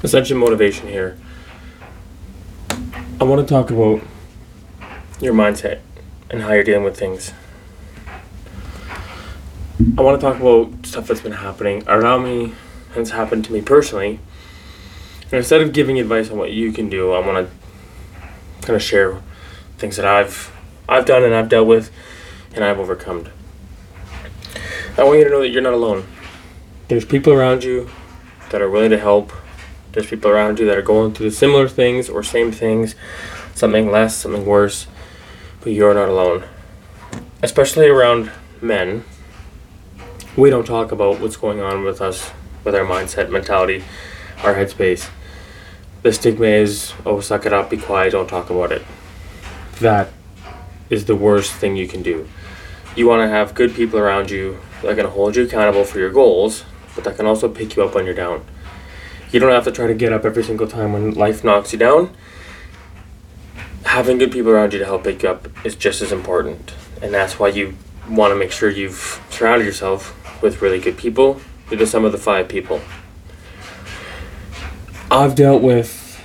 Ascension Motivation here. I want to talk about your mindset and how you're dealing with things. I want to talk about stuff that's been happening around me and it's happened to me personally. And instead of giving advice on what you can do, I want to kind of share things that I've I've done and I've dealt with and I've overcome. I want you to know that you're not alone. There's people around you that are willing to help. There's people around you that are going through similar things or same things, something less, something worse, but you're not alone. Especially around men, we don't talk about what's going on with us, with our mindset, mentality, our headspace. The stigma is, oh, suck it up, be quiet, don't talk about it. That is the worst thing you can do. You want to have good people around you that can hold you accountable for your goals, but that can also pick you up when you're down. You don't have to try to get up every single time when life knocks you down. Having good people around you to help pick you up is just as important. And that's why you want to make sure you've surrounded yourself with really good people. You're the sum of the five people. I've dealt with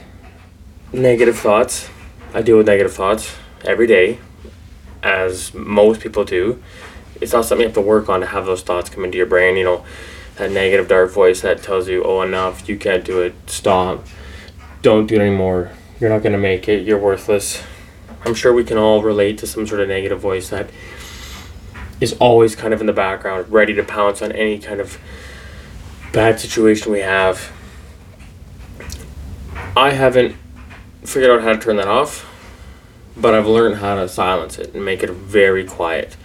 negative thoughts. I deal with negative thoughts every day, as most people do. It's not something you have to work on to have those thoughts come into your brain. You know, that negative dark voice that tells you, "Oh, enough! You can't do it. Stop! Don't do it anymore. You're not gonna make it. You're worthless." I'm sure we can all relate to some sort of negative voice that is always kind of in the background, ready to pounce on any kind of bad situation we have. I haven't figured out how to turn that off, but I've learned how to silence it and make it very quiet.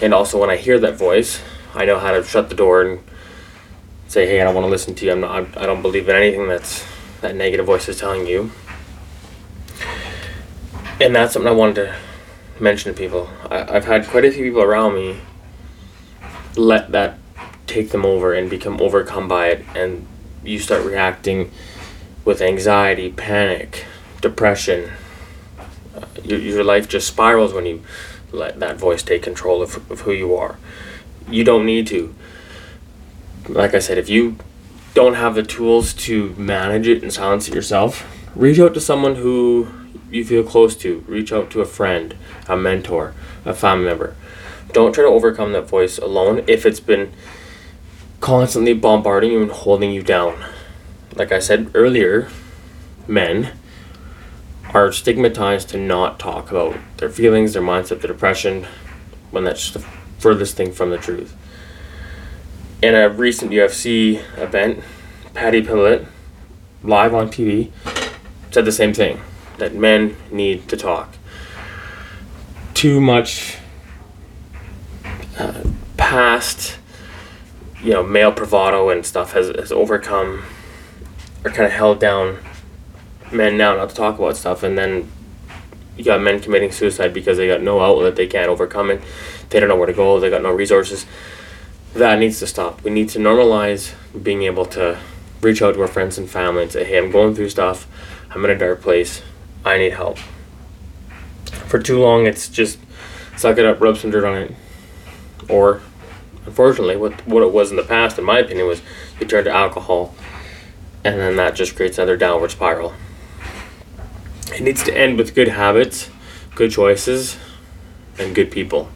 And also, when I hear that voice, I know how to shut the door and say, "Hey, I don't want to listen to you. I'm not. I don't believe in anything that's that negative voice is telling you." And that's something I wanted to mention to people. I, I've had quite a few people around me let that take them over and become overcome by it, and you start reacting with anxiety, panic, depression. Uh, your, your life just spirals when you let that voice take control of, of who you are. You don't need to. Like I said, if you don't have the tools to manage it and silence it yourself, reach out to someone who you feel close to. Reach out to a friend, a mentor, a family member. Don't try to overcome that voice alone if it's been constantly bombarding you and holding you down. Like I said earlier, men are stigmatized to not talk about their feelings, their mindset, their depression, when that's the furthest thing from the truth. In a recent UFC event, Paddy Pimblett, live on TV, said the same thing that men need to talk. Too much uh, past, you know, male bravado and stuff has, has overcome or kind of held down men now not to talk about stuff, and then you got men committing suicide because they got no outlet, they can't overcome it, they don't know where to go, they got no resources. That needs to stop. We need to normalize being able to reach out to our friends and family and say, hey, I'm going through stuff, I'm in a dark place, I need help. For too long, it's just suck it up, rub some dirt on it. Or, unfortunately, what, what it was in the past, in my opinion, was you turn to alcohol, and then that just creates another downward spiral. It needs to end with good habits, good choices, and good people.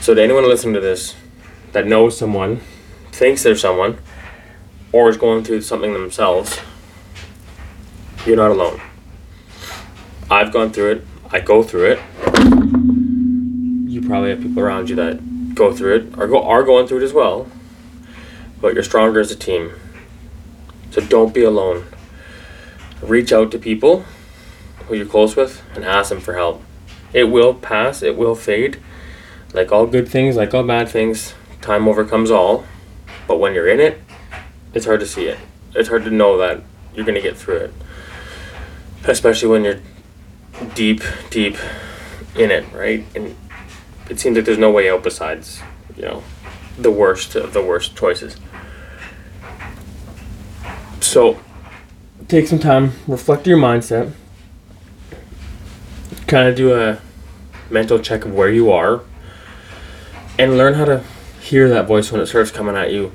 So, to anyone listening to this that knows someone, thinks they're someone, or is going through something themselves, you're not alone. I've gone through it. I go through it. You probably have people around you that go through it or go are going through it as well. But you're stronger as a team. So don't be alone. Reach out to people who you're close with and ask them for help. It will pass, it will fade. Like all good things, like all bad things, time overcomes all. But when you're in it, it's hard to see it. It's hard to know that you're going to get through it. Especially when you're deep, deep in it, right? And it seems like there's no way out besides, you know, the worst of the worst choices. So, take some time, reflect your mindset, kind of do a mental check of where you are, and learn how to hear that voice when it starts coming at you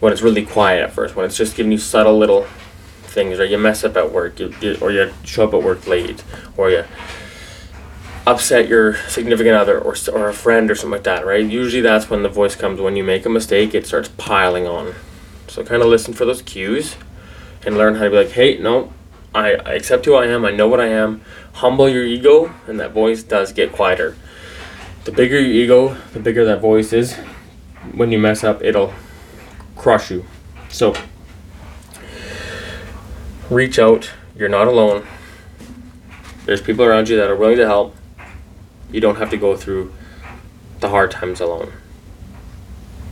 when it's really quiet at first, when it's just giving you subtle little things, right? You mess up at work, you, you, or you show up at work late, or you upset your significant other or, or a friend or something like that, right? Usually that's when the voice comes. When you make a mistake, it starts piling on. So kind of listen for those cues and learn how to be like, hey, no, I, I accept who I am. I know what I am. Humble your ego, and that voice does get quieter. The bigger your ego, the bigger that voice is. When you mess up, it'll crush you. So reach out. You're not alone. There's people around you that are willing to help. You don't have to go through the hard times alone.